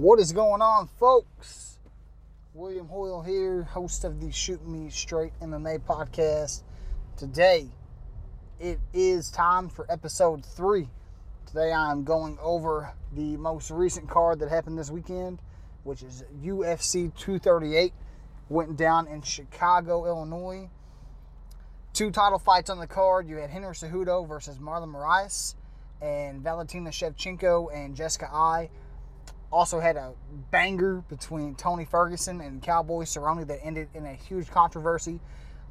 What is going on, folks? William Hoyle here, host of the Shoot Me Straight MMA podcast. Today, it is time for episode three. Today, I'm going over the most recent card that happened this weekend, which is UFC 238. Went down in Chicago, Illinois. Two title fights on the card. You had Henry Cejudo versus Marlon Moraes, and Valentina Shevchenko and Jessica Eye also had a banger between Tony Ferguson and Cowboy Cerrone that ended in a huge controversy.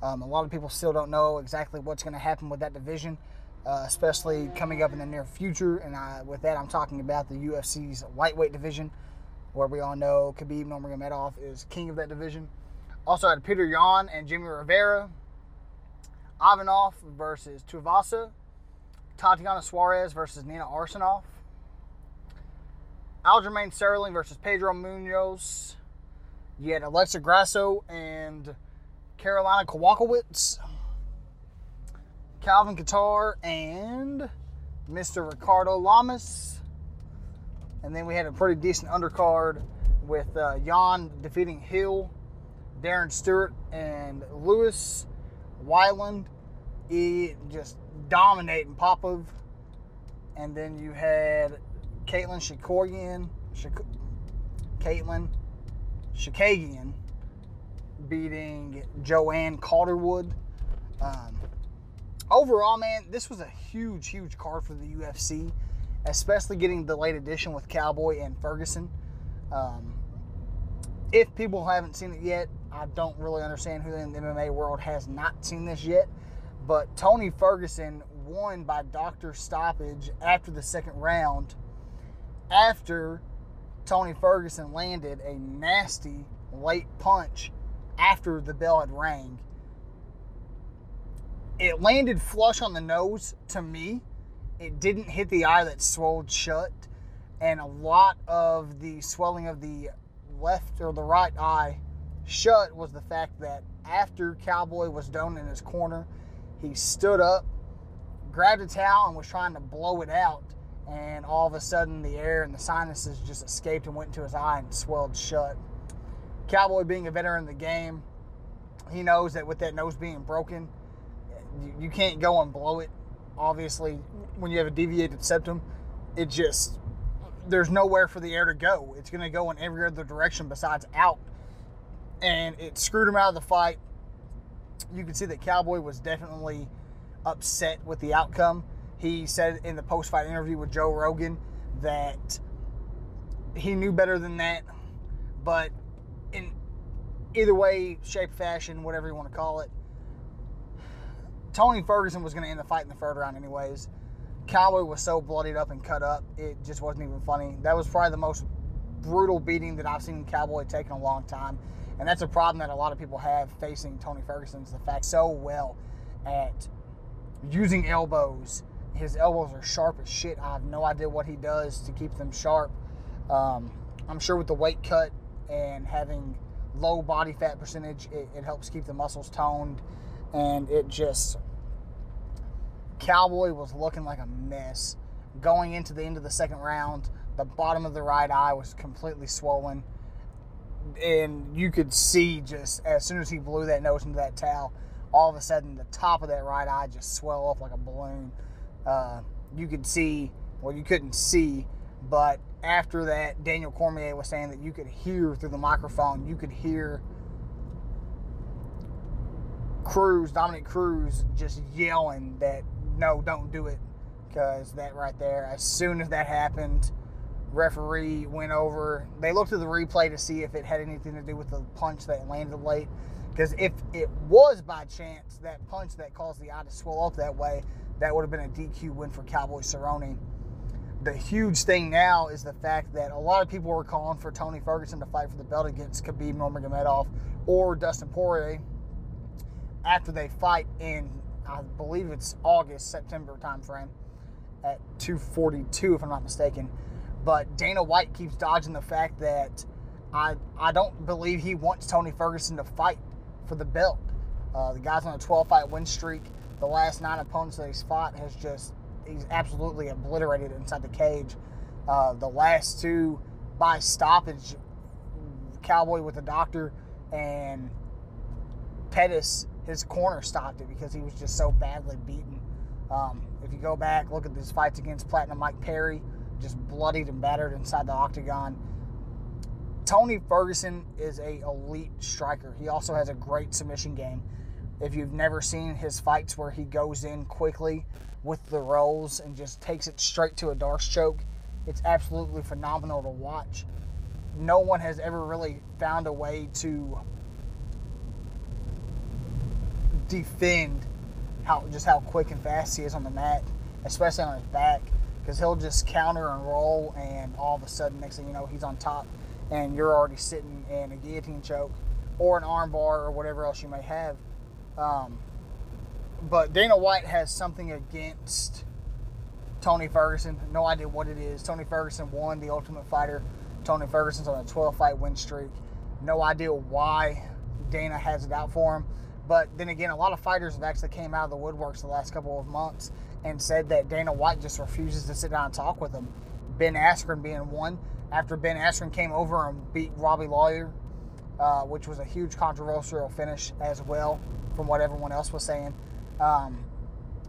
Um, a lot of people still don't know exactly what's going to happen with that division, uh, especially coming up in the near future. And I, with that, I'm talking about the UFC's lightweight division, where we all know Khabib Nurmagomedov is king of that division. Also had Peter Yan and Jimmy Rivera, Ivanov versus Tuivasa, Tatiana Suarez versus Nina Arsenal, Aljamain Sterling versus Pedro Munhoz. You had Alexa Grasso and Carolina Kowalkiewicz. Calvin Kattar and Mr. Ricardo Lamas. And then we had a pretty decent undercard with uh, Yan defeating Hill, Darren Stewart, and Lewis Wyland. He just dominating Popov. And then you had Caitlin Shakorian, Shak- Caitlin Shakagian beating Joanne Calderwood. Um, overall, man, this was a huge, huge card for the UFC, especially getting the late edition with Cowboy and Ferguson. Um, if people haven't seen it yet, I don't really understand who in the MMA world has not seen this yet. But Tony Ferguson won by doctor stoppage after the second round after Tony Ferguson landed a nasty late punch after the bell had rang. It landed flush on the nose to me. It didn't hit the eye that swelled shut. And a lot of the swelling of the left or the right eye shut was the fact that after Cowboy was down in his corner, he stood up, grabbed a towel, and was trying to blow it out and all of a sudden the air and the sinuses just escaped and went into his eye and swelled shut. Cowboy being a veteran of the game, he knows that with that nose being broken, you can't go and blow it. Obviously, when you have a deviated septum, it just there's nowhere for the air to go. It's going to go in every other direction besides out. And it screwed him out of the fight. You can see that Cowboy was definitely upset with the outcome he said in the post fight interview with Joe Rogan that he knew better than that, but in either way, shape, fashion, whatever you want to call it, Tony Ferguson was going to end the fight in the third round, anyways. Cowboy was so bloodied up and cut up, it just wasn't even funny. That was probably the most brutal beating that I've seen Cowboy take in a long time. And that's a problem that a lot of people have facing Tony Ferguson's the fact so well at using elbows his elbows are sharp as shit. I have no idea what he does to keep them sharp. Um, I'm sure with the weight cut and having low body fat percentage, it, it helps keep the muscles toned. And it just, Cowboy was looking like a mess. Going into the end of the second round, the bottom of the right eye was completely swollen. And you could see just as soon as he blew that nose into that towel, all of a sudden the top of that right eye just swelled up like a balloon uh, you could see, well, you couldn't see, but after that, Daniel Cormier was saying that you could hear through the microphone, you could hear Cruz, Dominick Cruz, just yelling that no, don't do it, because that right there, as soon as that happened, referee went over. They looked at the replay to see if it had anything to do with the punch that landed late. Because if it was by chance that punch that caused the eye to swell up that way, that would have been a DQ win for Cowboy Cerrone. The huge thing now is the fact that a lot of people were calling for Tony Ferguson to fight for the belt against Khabib Nurmagomedov or Dustin Poirier after they fight in, I believe it's August, September timeframe at 242, if I'm not mistaken. But Dana White keeps dodging the fact that I, I don't believe he wants Tony Ferguson to fight for the belt. Uh, the guy's on a 12 fight win streak the last nine opponents that he's fought has just he's absolutely obliterated inside the cage. Uh, the last two by stoppage, Cowboy with the doctor and Pettis, his corner stopped it because he was just so badly beaten. Um, if you go back, look at his fights against Platinum Mike Perry, just bloodied and battered inside the octagon. Tony Ferguson is a elite striker. He also has a great submission game. If you've never seen his fights where he goes in quickly with the rolls and just takes it straight to a D'Arce choke, it's absolutely phenomenal to watch. No one has ever really found a way to defend how just how quick and fast he is on the mat, especially on his back, because he'll just counter and roll, and all of a sudden, next thing you know, he's on top, and you're already sitting in a guillotine choke or an armbar or whatever else you may have. Um, but Dana White has something against Tony Ferguson. No idea what it is. Tony Ferguson won the Ultimate Fighter. Tony Ferguson's on a 12 fight win streak. No idea why Dana has it out for him. But then again, a lot of fighters have actually came out of the woodworks the last couple of months and said that Dana White just refuses to sit down and talk with them. Ben Askren being one. After Ben Askren came over and beat Robbie Lawler, uh, which was a huge controversial finish as well, from what everyone else was saying. Um,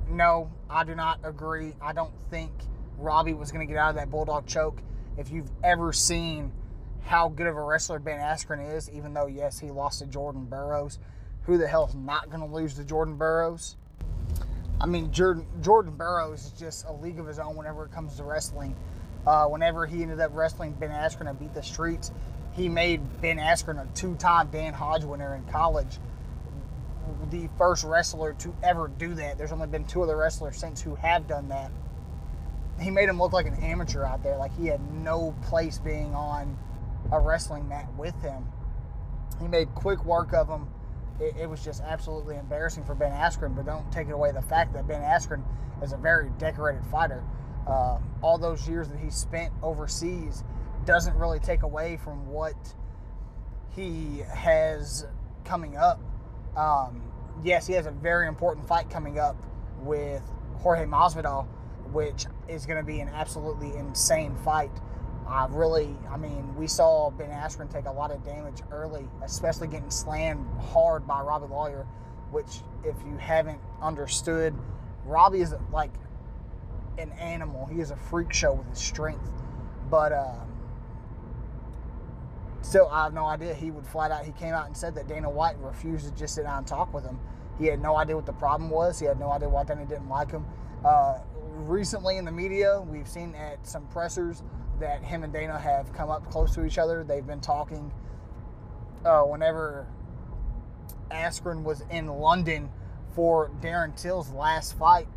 no, I do not agree. I don't think Robbie was going to get out of that bulldog choke. If you've ever seen how good of a wrestler Ben Askren is, even though yes, he lost to Jordan Burroughs, who the hell's not going to lose to Jordan Burroughs? I mean, Jordan, Jordan Burroughs is just a league of his own whenever it comes to wrestling. Uh, whenever he ended up wrestling Ben Askren and beat the streets, he made Ben Askren a two-time Dan Hodge winner in college. The first wrestler to ever do that. There's only been two other wrestlers since who have done that. He made him look like an amateur out there, like he had no place being on a wrestling mat with him. He made quick work of him it, it, was just absolutely embarrassing for Ben Askren. But don't take it away the fact that Ben Askren is a very decorated fighter. Uh, all those years that he spent overseas doesn't really take away from what he has coming up. Um, yes, he has a very important fight coming up with Jorge Masvidal, which is going to be an absolutely insane fight. I really, I mean, we saw Ben Askren take a lot of damage early, especially getting slammed hard by Robbie Lawler, which, if you haven't understood, Robbie is like an animal. He is a freak show with his strength. But um, still, I have no idea. He would flat out, he came out and said that Dana White refused to just sit down and talk with him. He had no idea what the problem was. He had no idea why Dana didn't like him. Uh, recently in the media, we've seen at some pressers that him and Dana have come up close to each other. They've been talking. Uh, whenever Askren was in London for Darren Till's last fight,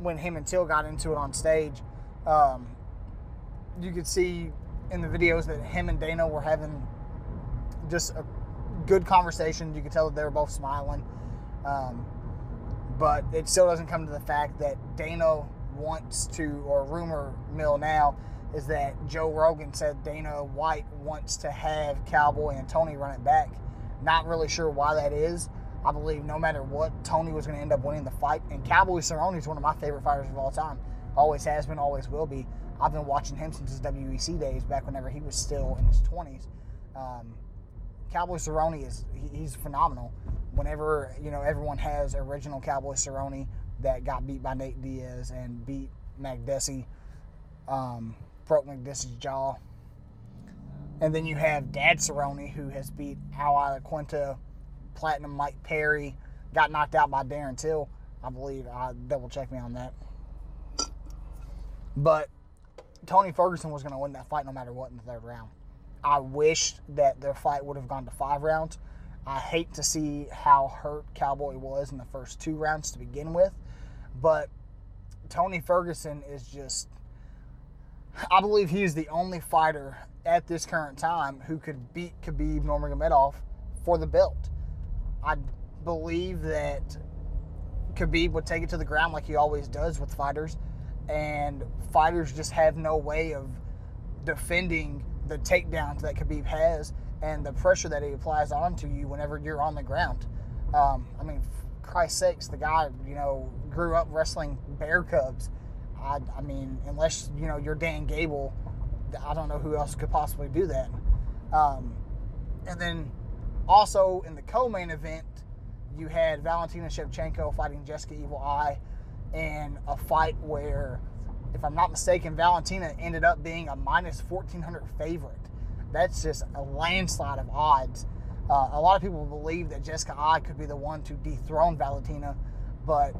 when him and Till got into it on stage, um, you could see in the videos that him and Dana were having just a good conversation. You could tell that they were both smiling. Um, but it still doesn't come to the fact that Dana wants to, or rumor mill now, is that Joe Rogan said Dana White wants to have Cowboy and Tony run it back. Not really sure why that is. I believe no matter what, Tony was going to end up winning the fight. And Cowboy Cerrone is one of my favorite fighters of all time. Always has been, always will be. I've been watching him since his WEC days, back whenever he was still in his 20s. Um, Cowboy Cerrone is he, he's phenomenal. Whenever you know everyone has original Cowboy Cerrone that got beat by Nate Diaz and beat Makdessi. Um, broke McDiss's jaw. And then you have Dad Cerrone, who has beat Al Iaquinta, Platinum Mike Perry, got knocked out by Darren Till, I believe. I double check me on that. But Tony Ferguson was going to win that fight no matter what in the third round. I wish that their fight would have gone to five rounds. I hate to see how hurt Cowboy was in the first two rounds to begin with, but Tony Ferguson is just I believe he is the only fighter at this current time who could beat Khabib Nurmagomedov for the belt. I believe that Khabib would take it to the ground like he always does with fighters, and fighters just have no way of defending the takedowns that Khabib has and the pressure that he applies onto you whenever you're on the ground. Um, I mean, Christ's sakes, the guy, you know, grew up wrestling bear cubs I, I mean, unless you know you're Dan Gable, I don't know who else could possibly do that. Um, and then also in the co-main event, you had Valentina Shevchenko fighting Jessica Evil Eye in a fight where, if I'm not mistaken, Valentina ended up being a minus 1400 favorite. That's just a landslide of odds. Uh, a lot of people believe that Jessica Eye could be the one to dethrone Valentina, but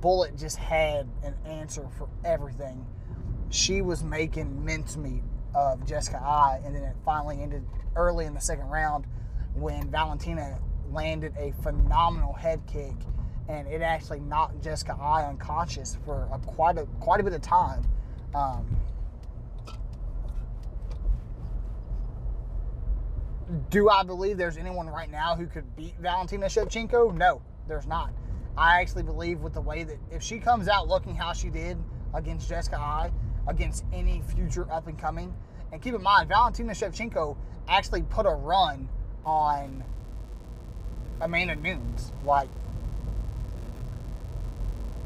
Bullet just had an answer for everything. She was making mincemeat of Jessica Eye, and then it finally ended early in the second round when Valentina landed a phenomenal head kick, and it actually knocked Jessica Eye unconscious for a, quite a quite a bit of time. Um, do I believe there's anyone right now who could beat Valentina Shevchenko? No, there's not. I actually believe with the way that if she comes out looking how she did against Jessica Eye, against any future up and coming, and keep in mind, Valentina Shevchenko actually put a run on Amanda Nunes. Like,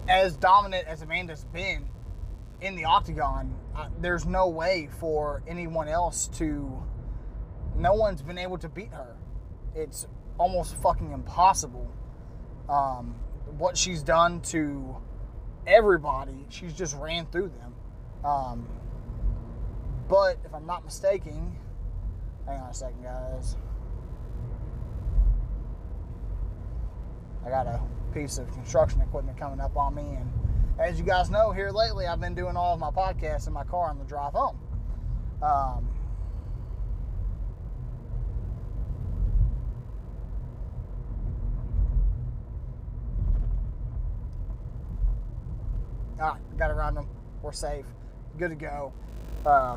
as dominant as Amanda's been in the octagon, uh, there's no way for anyone else to. No one's been able to beat her. It's almost fucking impossible. Um, what she's done to everybody, she's just ran through them. Um, but if I'm not mistaken, hang on a second, guys. I got a piece of construction equipment coming up on me, and as you guys know, here lately I've been doing all of my podcasts in my car on the drive home. Um, all right, got run them. We're safe, good to go. Uh,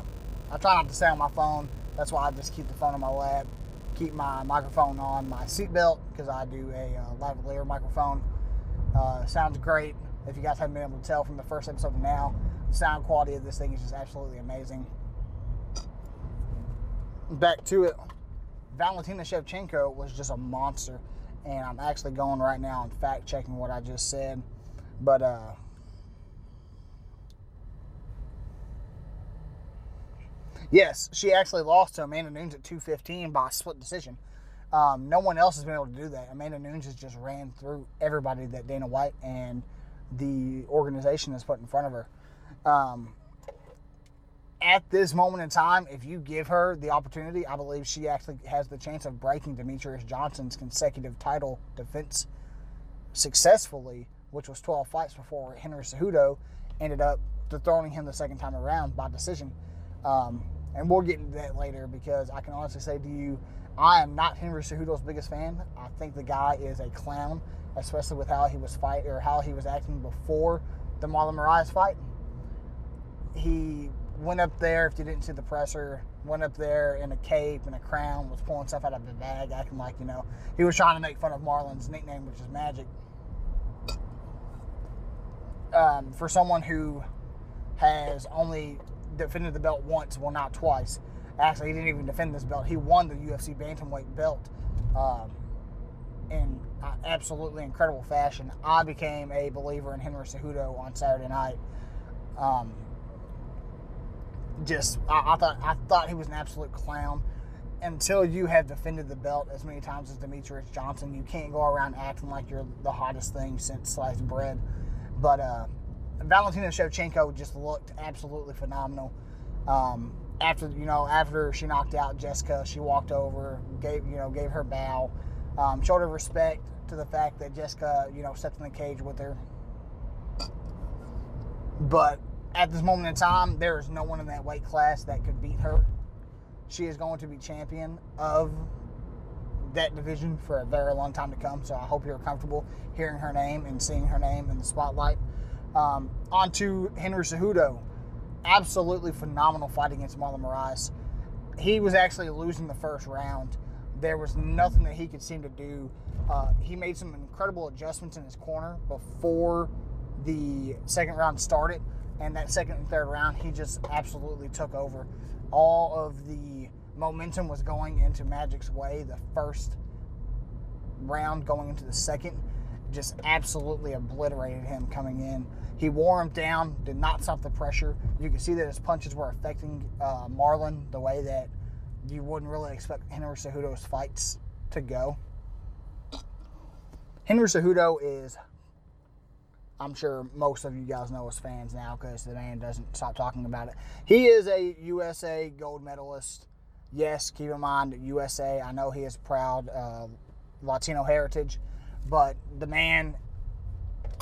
I try not to on my phone. That's why I just keep the phone on my lap keep my microphone on my seatbelt because I do a uh, lavalier microphone. Uh, sounds great. If you guys haven't been able to tell from the first episode to now, the sound quality of this thing is just absolutely amazing. Back to it. Valentina Shevchenko was just a monster, and I'm actually going right now and fact checking what I just said. But uh, Yes, she actually lost to Amanda Nunes at 215 by a split decision. Um, no one else has been able to do that. Amanda Nunes has just ran through everybody that Dana White and the organization has put in front of her. Um, at this moment in time, if you give her the opportunity, I believe she actually has the chance of breaking Demetrious Johnson's consecutive title defense successfully, which was 12 fights before Henry Cejudo ended up dethroning him the second time around by decision. Um, and we'll get into that later because I can honestly say to you, I am not Henry Cejudo's biggest fan. I think the guy is a clown, especially with how he was fight or how he was acting before the Marlon Moraes fight. He went up there, if you didn't see the presser, went up there in a cape and a crown, was pulling stuff out of the bag, acting like, you know, he was trying to make fun of Marlon's nickname, which is Magic. Um, for someone who has only defended the belt once, well, not twice. Actually, he didn't even defend this belt. He won the UFC bantamweight belt um, in uh, absolutely incredible fashion. I became a believer in Henry Cejudo on Saturday night. Um, just, I, I, thought I thought he was an absolute clown. Until you have defended the belt as many times as Demetrious Johnson, you can't go around acting like you're the hottest thing since sliced bread. But uh, Valentina Shevchenko just looked absolutely phenomenal. Um, after you know, after she knocked out Jessica, she walked over, gave you know, gave her bow, um, showed her respect to the fact that Jessica, you know, stepped in the cage with her. But at this moment in time, there is no one in that weight class that could beat her. She is going to be champion of that division for a very long time to come. So I hope you're comfortable hearing her name and seeing her name in the spotlight. Um, on to Henry Cejudo. Absolutely phenomenal fight against Marlon Moraes. He was actually losing the first round. There was nothing that he could seem to do. Uh, he made some incredible adjustments in his corner before the second round started. And that second and third round, he just absolutely took over. All of the momentum was going into Magic's way the first round, going into the second just absolutely obliterated him coming in. He wore him down, did not stop the pressure. You can see that his punches were affecting uh, Marlon the way that you wouldn't really expect Henry Cejudo's fights to go. Henry Cejudo is, I'm sure most of you guys know as fans now because the man doesn't stop talking about it. He is a USA gold medalist. Yes, keep in mind USA. I know he is proud uh, Latino heritage, but the man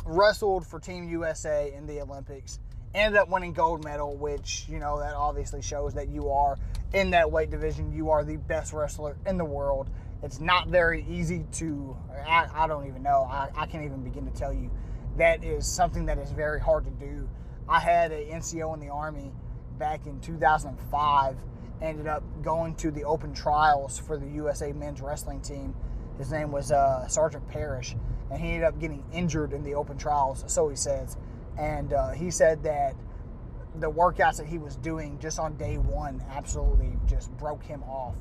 wrestled for Team USA in the Olympics. Ended up winning gold medal, which you know that obviously shows that you are in that weight division. You are the best wrestler in the world it's not very easy to, I, I don't even know, I, I can't even begin to tell you. That is something that is very hard to do. I had a NCO in the Army back in 2005, ended up going to the open trials for the USA men's wrestling team. His name was uh, Sergeant Parrish, and he ended up getting injured in the open trials, so he says. And uh, he said that the workouts that he was doing just on day one absolutely just broke him off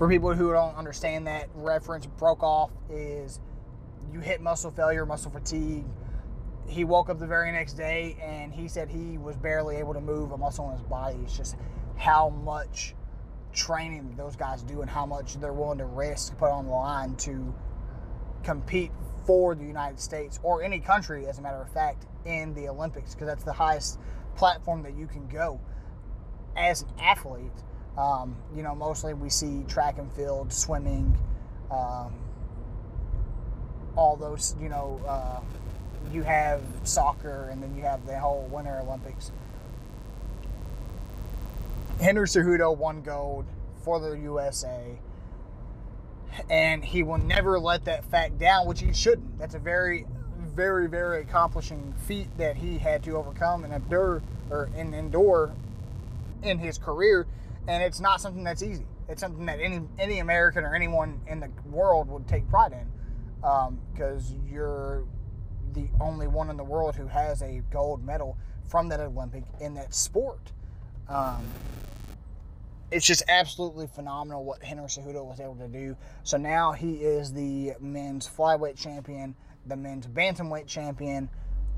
for people who don't understand that reference, broke off is you hit muscle failure, muscle fatigue. He woke up the very next day and he said he was barely able to move a muscle in his body. It's just how much training those guys do and how much they're willing to risk put on the line to compete for the United States or any country, as a matter of fact, in the Olympics, because that's the highest platform that you can go as an athlete um, you know, mostly we see track and field, swimming, um, all those, you know, uh, you have soccer and then you have the whole Winter Olympics. Henry Cejudo won gold for the USA, and he will never let that fact down, which he shouldn't. That's a very, very, very accomplishing feat that he had to overcome and endure or and endure in his career and it's not something that's easy. It's something that any any American or anyone in the world would take pride in, because um, you're the only one in the world who has a gold medal from that Olympic in that sport. Um, it's just absolutely phenomenal what Henry Cejudo was able to do. So now he is the men's flyweight champion, the men's bantamweight champion,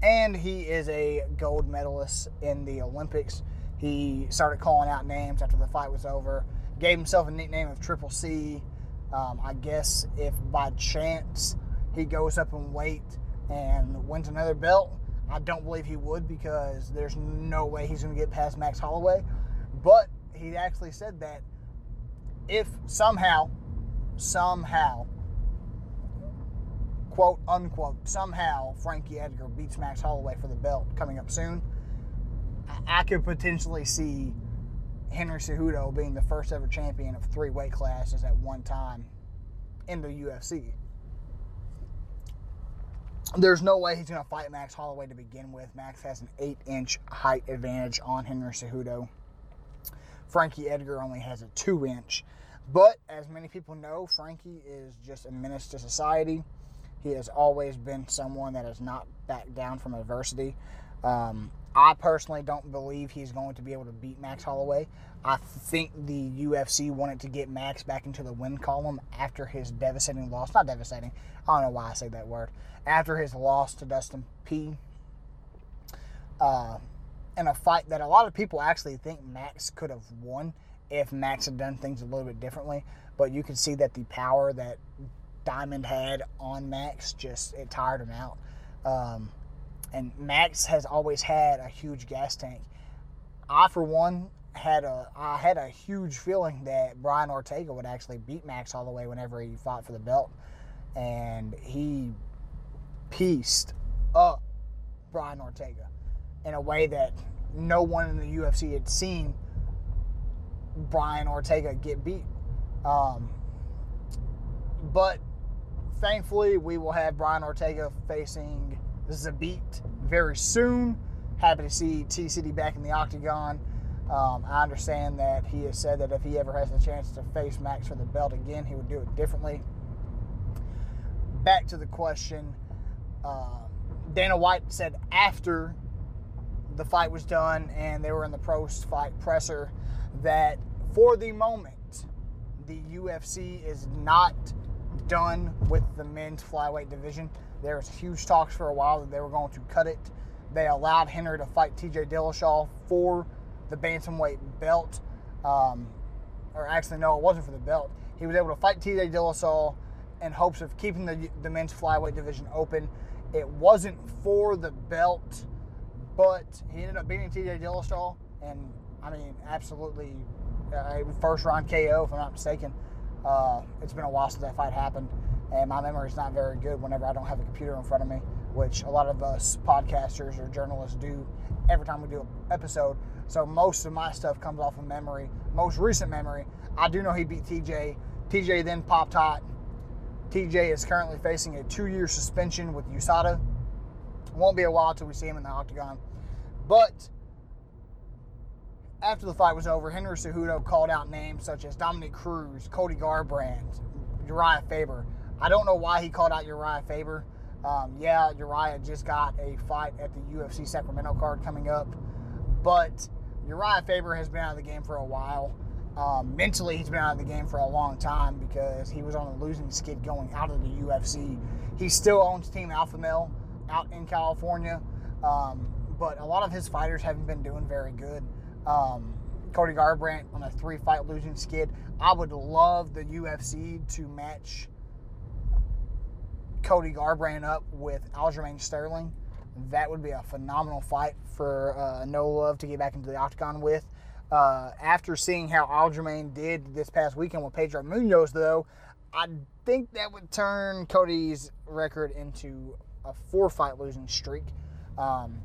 and he is a gold medalist in the Olympics. He started calling out names after the fight was over. Gave himself a nickname of Triple C. Um, I guess if by chance he goes up in weight and wins another belt, I don't believe he would because there's no way he's going to get past Max Holloway. But he actually said that if somehow, somehow, quote unquote, somehow Frankie Edgar beats Max Holloway for the belt coming up soon, I could potentially see Henry Cejudo being the first ever champion of three weight classes at one time in the UFC. There's no way he's going to fight Max Holloway to begin with. Max has an eight inch height advantage on Henry Cejudo. Frankie Edgar only has a two inch. But as many people know, Frankie is just a menace to society. He has always been someone that has not backed down from adversity. Um, I personally don't believe he's going to be able to beat Max Holloway. I think the UFC wanted to get Max back into the win column after his devastating loss. Not devastating. I don't know why I say that word. After his loss to Dustin P. Uh, in a fight that a lot of people actually think Max could have won if Max had done things a little bit differently. But you could see that the power that Diamond had on Max just it tired him out. Um, and Max has always had a huge gas tank. I, for one, had a I had a huge feeling that Brian Ortega would actually beat Max all the way whenever he fought for the belt, and he pieced up Brian Ortega in a way that no one in the UFC had seen Brian Ortega get beat. Um, but thankfully, we will have Brian Ortega facing Zabit very soon. Happy to see T City back in the octagon. Um, I understand that he has said that if he ever has the chance to face Max for the belt again, he would do it differently. Back to the question uh, Dana White said after the fight was done and they were in the post fight presser that for the moment, the UFC is not done with the men's flyweight division. There was huge talks for a while that they were going to cut it. They allowed Henry to fight T.J. Dillashaw for the bantamweight belt. Um, or actually, no, it wasn't for the belt. He was able to fight T.J. Dillashaw in hopes of keeping the, the men's flyweight division open. It wasn't for the belt, but he ended up beating T.J. Dillashaw, and I mean, absolutely a first round KO, if I'm not mistaken. Uh, it's been a while since that fight happened, and my memory is not very good whenever I don't have a computer in front of me, which a lot of us podcasters or journalists do every time we do an episode. So most of my stuff comes off of memory, most recent memory. I do know he beat TJ. TJ then popped hot. TJ is currently facing a two year suspension with USADA. Won't be a while till we see him in the octagon. But after the fight was over, Henry Cejudo called out names such as Dominick Cruz, Cody Garbrandt, Uriah Faber. I don't know why he called out Uriah Faber. Um, yeah, Uriah just got a fight at the UFC Sacramento card coming up, but Uriah Faber has been out of the game for a while. Um, mentally, he's been out of the game for a long time because he was on a losing skid going out of the UFC. He still owns Team Alpha Male out in California, um, but a lot of his fighters haven't been doing very good um, Cody Garbrandt on a three fight losing skid. I would love the UFC to match Cody Garbrandt up with Aljamain Sterling. That would be a phenomenal fight for uh, No Love to get back into the octagon with. Uh, after seeing how Aljamain did this past weekend with Pedro Munhoz, though, I think that would turn Cody's record into a four fight losing streak. Um,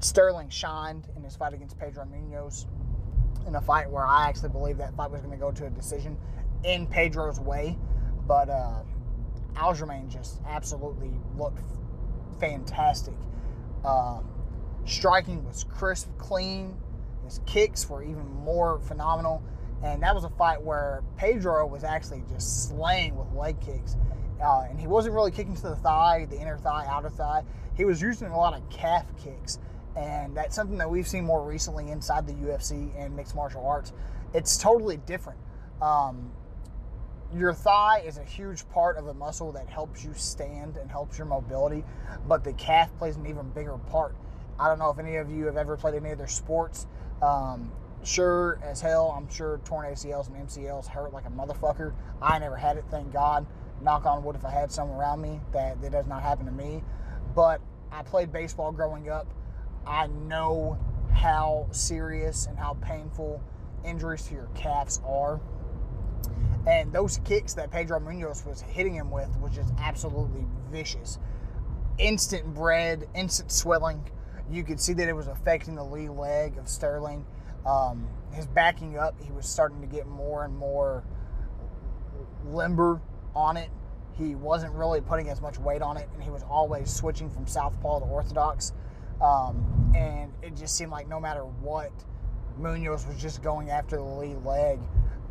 Sterling shined in his fight against Pedro Munhoz in a fight where I actually believe that fight was going to go to a decision in Pedro's way. But uh, Aljamain just absolutely looked fantastic. Uh, striking was crisp, clean. His kicks were even more phenomenal. And that was a fight where Pedro was actually just slaying with leg kicks. Uh, and he wasn't really kicking to the thigh, the inner thigh, outer thigh. He was using a lot of calf kicks and that's something that we've seen more recently inside the UFC and mixed martial arts. It's totally different. Um, your thigh is a huge part of the muscle that helps you stand and helps your mobility, but the calf plays an even bigger part. I don't know if any of you have ever played any other sports. Um, sure as hell, I'm sure torn ACLs and MCLs hurt like a motherfucker. I never had it, thank God. Knock on wood if I had some around me that that does not happen to me. But I played baseball growing up I know how serious and how painful injuries to your calves are. And those kicks that Pedro Munhoz was hitting him with was just absolutely vicious. Instant bread, instant swelling. You could see that it was affecting the lead leg of Sterling. Um, his backing up, he was starting to get more and more limber on it. He wasn't really putting as much weight on it, and he was always switching from southpaw to orthodox. Um, and it just seemed like no matter what, Munhoz was just going after the lead leg.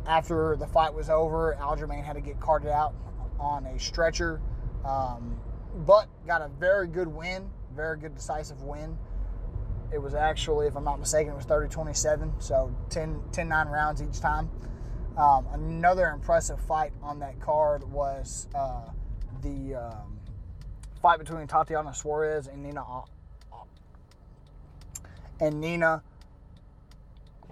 After the fight was over, Aljamain had to get carted out on a stretcher, um, but got a very good win, very good decisive win. It was actually, if I'm not mistaken, it was 30 27, so 10, 10 9 rounds each time. Um, another impressive fight on that card was uh, the um, fight between Tatiana Suarez and Nina and Nina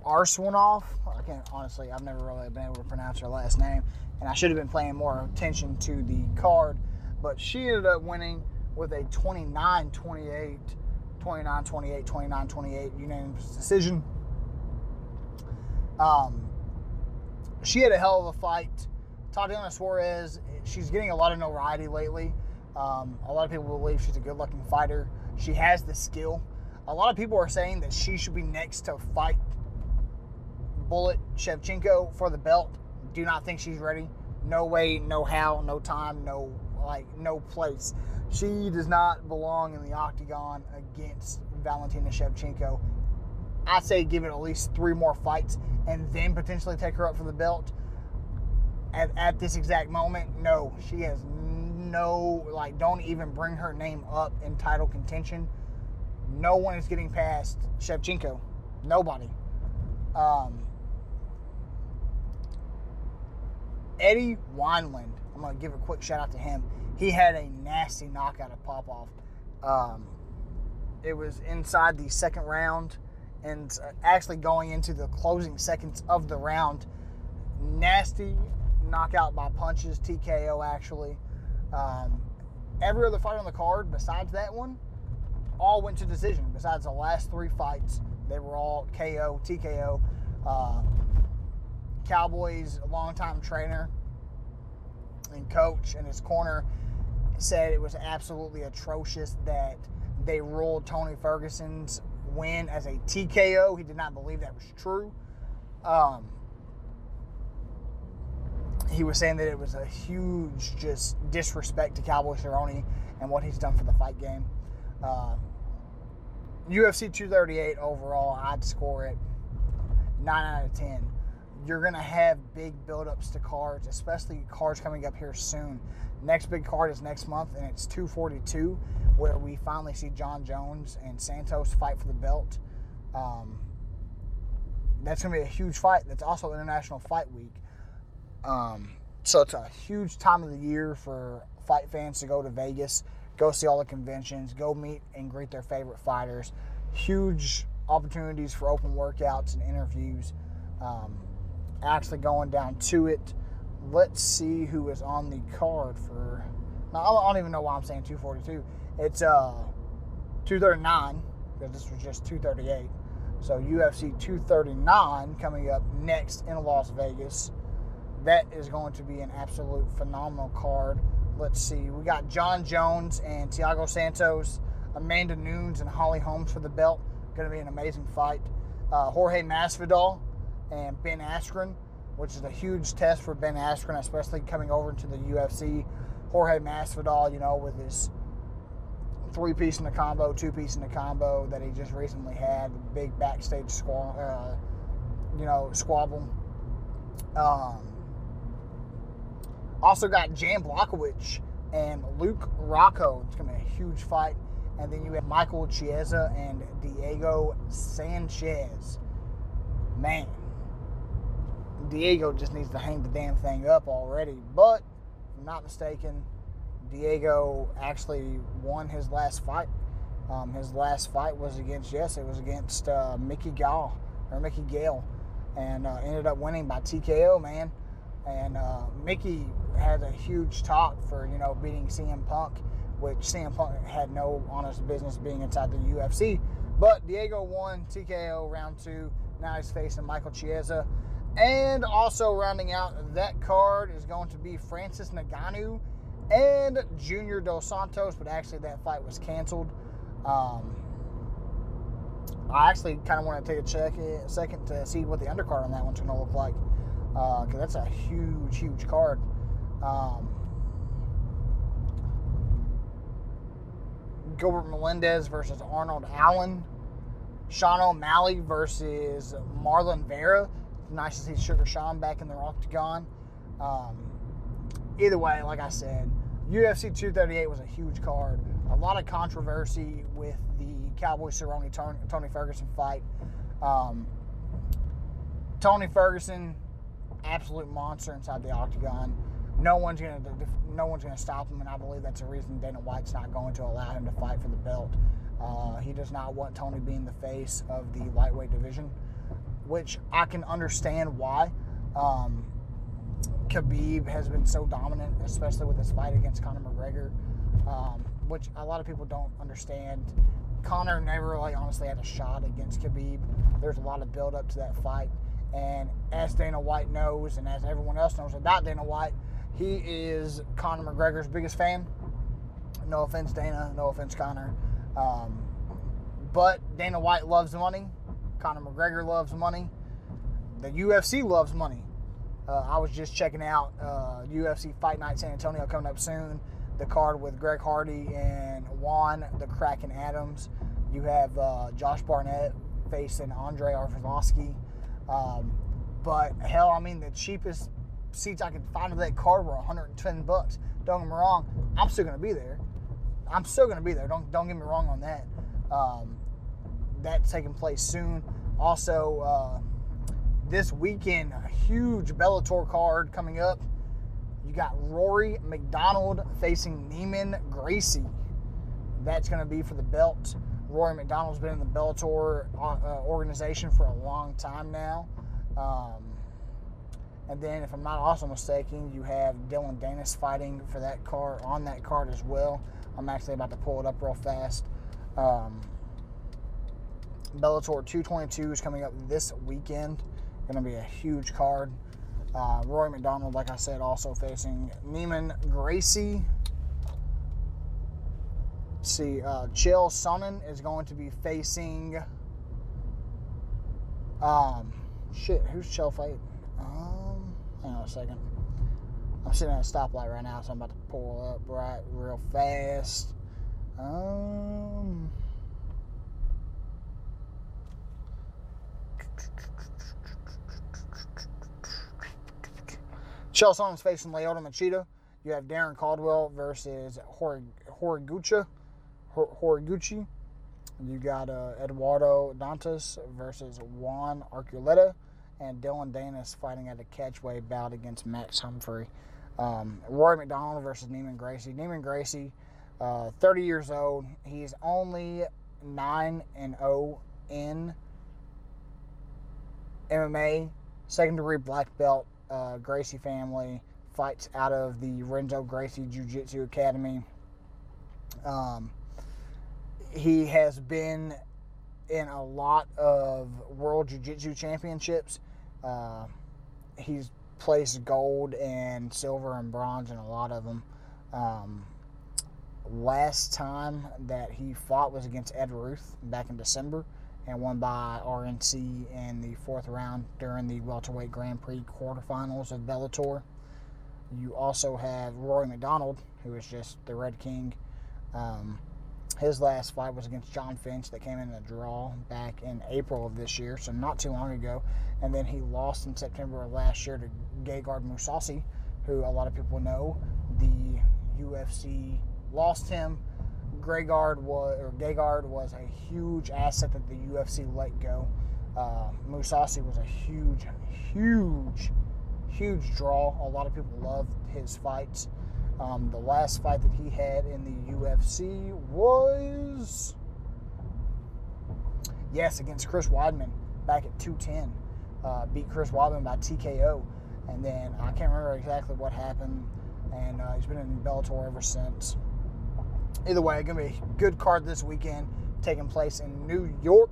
Arswanoff. I can't honestly, I've never really been able to pronounce her last name, and I should have been paying more attention to the card, but she ended up winning with a 29 28, 29 28, 29 28 unanimous decision. Um, she had a hell of a fight. Tatiana Suarez, she's getting a lot of notoriety lately. Um, a lot of people believe she's a good looking fighter. She has the skill a lot of people are saying that she should be next to fight Bullet Shevchenko for the belt. Do not think she's ready. No way, no how, no time, no like no place. She does not belong in the octagon against Valentina Shevchenko. I say give it at least three more fights and then potentially take her up for the belt. At, at this exact moment, no, she has no like. Don't even bring her name up in title contention no one is getting past Shevchenko. Nobody. Um, Eddie Wineland. I'm I'm gonna give a quick shout out to him. He had a nasty knockout at Popov. Um, it was inside the second round, and actually going into the closing seconds of the round. Nasty knockout by punches, TKO actually. Um, every other fight on the card besides that one all went to decision. Besides the last three fights, they were all KO, TKO. Uh, Cowboys longtime trainer and coach in his corner said it was absolutely atrocious that they ruled Tony Ferguson's win as a TKO. He did not believe that was true. Um, he was saying that it was a huge just disrespect to Cowboy Cerrone and what he's done for the fight game. Uh, UFC 238 overall, I'd score it 9 out of 10. You're going to have big buildups to cards, especially cards coming up here soon. Next big card is next month, and it's 242, where we finally see Jon Jones and Santos fight for the belt. Um, that's going to be a huge fight. That's also International Fight Week. Um, so it's a huge time of the year for fight fans to go to Vegas, go see all the conventions, go meet and greet their favorite fighters. Huge opportunities for open workouts and interviews. Um, actually going down to it. Let's see who is on the card for. Now, I don't even know why I'm saying 242. It's uh 239 because this was just 238. So UFC 239 coming up next in Las Vegas that is going to be an absolute phenomenal card. Let's see. We got Jon Jones and Thiago Santos, Amanda Nunes and Holly Holmes for the belt. Going to be an amazing fight. Uh, Jorge Masvidal and Ben Askren, which is a huge test for Ben Askren, especially coming over into the UFC. Jorge Masvidal, you know, with his three piece in the combo, two piece in the combo that he just recently had, big backstage squabble, uh, you know, squabble. Um, also got Jan Blachowicz and Luke Rockhold. It's going to be a huge fight. And then you have Michael Chiesa and Diego Sanchez. Man, Diego just needs to hang the damn thing up already. But, I'm not mistaken, Diego actually won his last fight. Um, his last fight was against, yes, it was against uh, Mickey Gall, or Mickey Gale, and uh, ended up winning by TKO, man. And uh, Mickey had a huge talk for you know beating CM Punk, which CM Punk had no honest business being inside the UFC. But Diego won TKO round two. Now he's facing Michael Chiesa. And also rounding out that card is going to be Francis Ngannou and Junior Dos Santos, but actually that fight was canceled. Um, I actually kind of want to take a check a second to see what the undercard on that one's going to look like because uh, that's a huge, huge card. Um, Gilbert Melendez versus Arnold Allen. Sean O'Malley versus Marlon Vera. Nice to see Sugar Sean back in the octagon. Um, either way, like I said, UFC 238 was a huge card. A lot of controversy with the Cowboy Cerrone Tony Ferguson fight. Um, Tony Ferguson, absolute monster inside the octagon no one's gonna no one's gonna stop him, and I believe that's the reason Dana White's not going to allow him to fight for the belt. Uh, he does not want Tony being the face of the lightweight division, which I can understand why. Um, Khabib has been so dominant, especially with his fight against Conor McGregor, um, which a lot of people don't understand. Conor never really honestly had a shot against Khabib. There's a lot of build up to that fight. And as Dana White knows, and as everyone else knows about Dana White, he is Conor McGregor's biggest fan. No offense, Dana. No offense, Conor. Um, but Dana White loves money. Conor McGregor loves money. The UFC loves money. Uh, I was just checking out uh, UFC Fight Night San Antonio coming up soon. The card with Greg Hardy and Juan the Kraken Adams. You have uh, Josh Barnett facing Andre Arlovski. Um, but hell, I mean, the cheapest seats I could find for that card were 110 bucks. Don't get me wrong, I'm still gonna be there. I'm still gonna be there. Don't don't get me wrong on that. Um, that's taking place soon. Also, uh, this weekend, a huge Bellator card coming up. You got Rory MacDonald facing Neiman Gracie. That's going to be for the belt. Rory MacDonald's been in the Bellator uh, uh, organization for a long time now. Um, and then, if I'm not also mistaken, you have Dillon Danis fighting for that card on that card as well. I'm actually about to pull it up real fast. Um, Bellator 222 is coming up this weekend. Going to be a huge card. Uh, Roy MacDonald, like I said, also facing Neiman Gracie. Let's see, uh, Chael Sonnen is going to be facing. Um, shit, who's Chael fighting? Um, hang on a second. I'm sitting at a stoplight right now, so I'm about to pull up right real fast. Um. Chael Sonnen's facing Lyoto Machida. You have Darrion Caldwell versus Horiguchi. Horiguchi. You got uh, Eduardo Dantas versus Juan Archuleta. And Dillon Danis fighting at a catchweight bout against Max Humphrey. Um, Roy MacDonald versus Neiman Gracie. Neiman Gracie, uh, 30 years old. He's only 9 and 0 in MMA. Second degree black belt uh, Gracie family fights out of the Renzo Gracie Jiu Jitsu Academy. Um, he has been in a lot of World Jiu Jitsu Championships. Uh, he's placed gold and silver and bronze in a lot of them. Um, last time that he fought was against Ed Ruth back in December and won by RNC in the fourth round during the welterweight Grand Prix quarterfinals of Bellator. You also have Rory MacDonald, who is just the Red King. Um, his last fight was against Jon Fitch that came in a draw back in April of this year, so not too long ago. And then he lost in September of last year to Gegard Mousasi, who a lot of people know. The UFC lost him Gegard was or Gegard was a huge asset that the UFC let go. Uh, Mousasi was a huge, huge, huge draw. A lot of people loved his fights. Um, the last fight that he had in the UFC was yes against Chris Weidman back at 210. Uh, beat Chris Weidman by TKO, and then I can't remember exactly what happened. And uh, he's been in Bellator ever since either way, to be a good card this weekend, taking place in New York,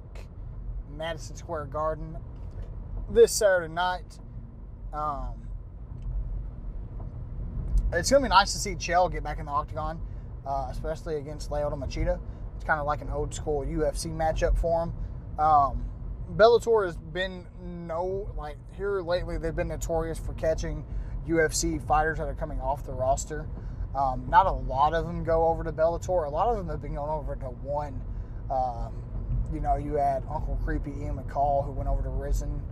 Madison Square Garden, this Saturday night. Um, it's to be nice to see Chael get back in the octagon, uh, especially against Lyoto Machida. It's kind of like an old school UFC matchup for him. Um, Bellator has been no like here lately. They've been notorious for catching UFC fighters that are coming off the roster. Um, not a lot of them go over to Bellator. A lot of them have been going over to one. Um, you know, you had Uncle Creepy Ian McCall who went over to Rizin.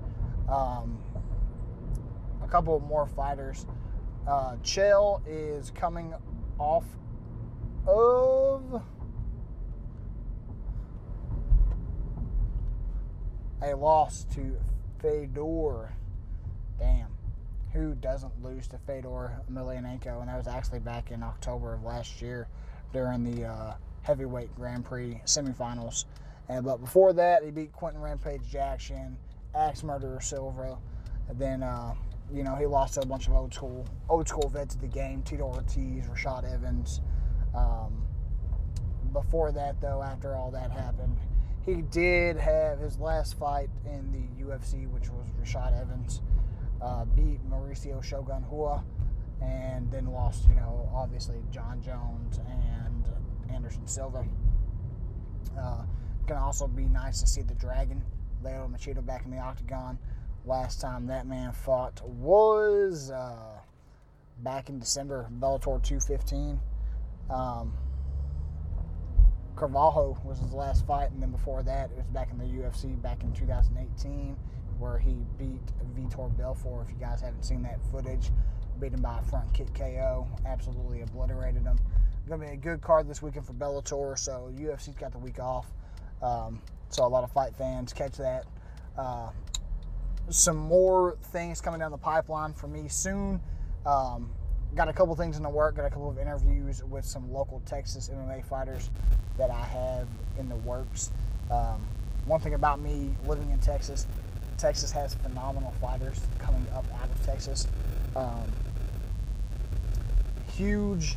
Um, a couple more fighters. Uh, is coming off of a loss to Fedor. Damn who doesn't lose to Fedor Emelianenko, and that was actually back in October of last year during the uh, heavyweight Grand Prix semifinals. And but before that, he beat Quinton Rampage Jackson, Axe Murderer Silva, then uh, you know he lost to a bunch of old school old school vets of the game: Tito Ortiz, Rashad Evans. Um, before that, though, after all that happened, he did have his last fight in the UFC, which was Rashad Evans uh, beat Mauricio Shogun Rua, and then lost, you know, obviously Jon Jones and Anderson Silva. Uh, gonna also be nice to see the Dragon, Lyoto Machida, back in the octagon. Last time that man fought was uh, back in December, Bellator 215. Um, Carvalho was his last fight, and then before that, it was back in the UFC back in 2018 where he beat Vitor Belfort. If you guys haven't seen that footage, beat him by a front kick KO, absolutely obliterated him. Going to be a good card this weekend for Bellator. So UFC's got the week off, um, so a lot of fight fans catch that. Uh, some more things coming down the pipeline for me soon. Um, got a couple things in the work. Got a couple of interviews with some local Texas MMA fighters that I have in the works. Um, one thing about me living in Texas, Texas has phenomenal fighters coming up out of Texas. Um, huge,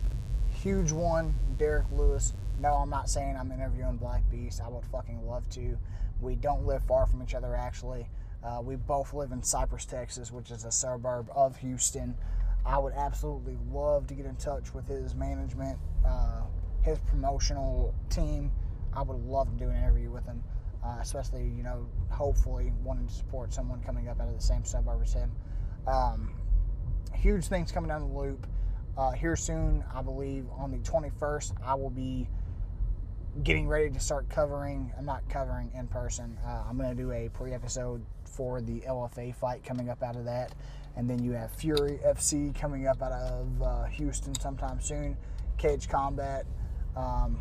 huge one, Derrick Lewis. No, I'm not saying I'm interviewing Black Beast. I would fucking love to. We don't live far from each other, actually. Uh, we both live in Cypress, Texas, which is a suburb of Houston. I would absolutely love to get in touch with his management, uh, his promotional team. I would love to do an interview with him, uh, especially, you know, hopefully wanting to support someone coming up out of the same suburb as him. Um, huge things coming down the loop. Uh, here soon, I believe on the 21st, I will be getting ready to start covering. I'm not covering in person. Uh, I'm going to do a pre episode for the LFA fight coming up out of that. And then you have Fury FC coming up out of uh, Houston sometime soon. Cage Combat. Um,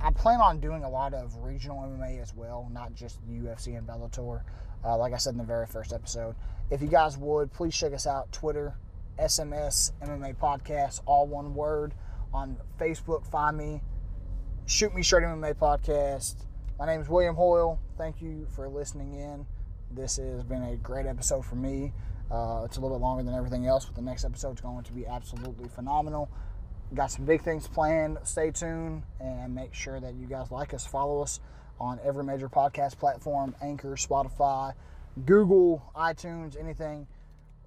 I plan on doing a lot of regional MMA as well, not just UFC and Bellator. Uh, like I said in the very first episode. If you guys would, please check us out Twitter, SMS MMA Podcast, all one word. On Facebook, find me. Shoot Me Straight MMA Podcast. My name is William Hoyle. Thank you for listening in. This has been a great episode for me. Uh, it's a little bit longer than everything else, but the next episode is going to be absolutely phenomenal. Got some big things planned. Stay tuned and make sure that you guys like us, follow us on every major podcast platform Anchor, Spotify, Google, iTunes, anything.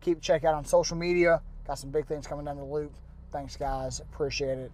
Keep check out on social media. Got some big things coming down the loop. Thanks, guys. Appreciate it.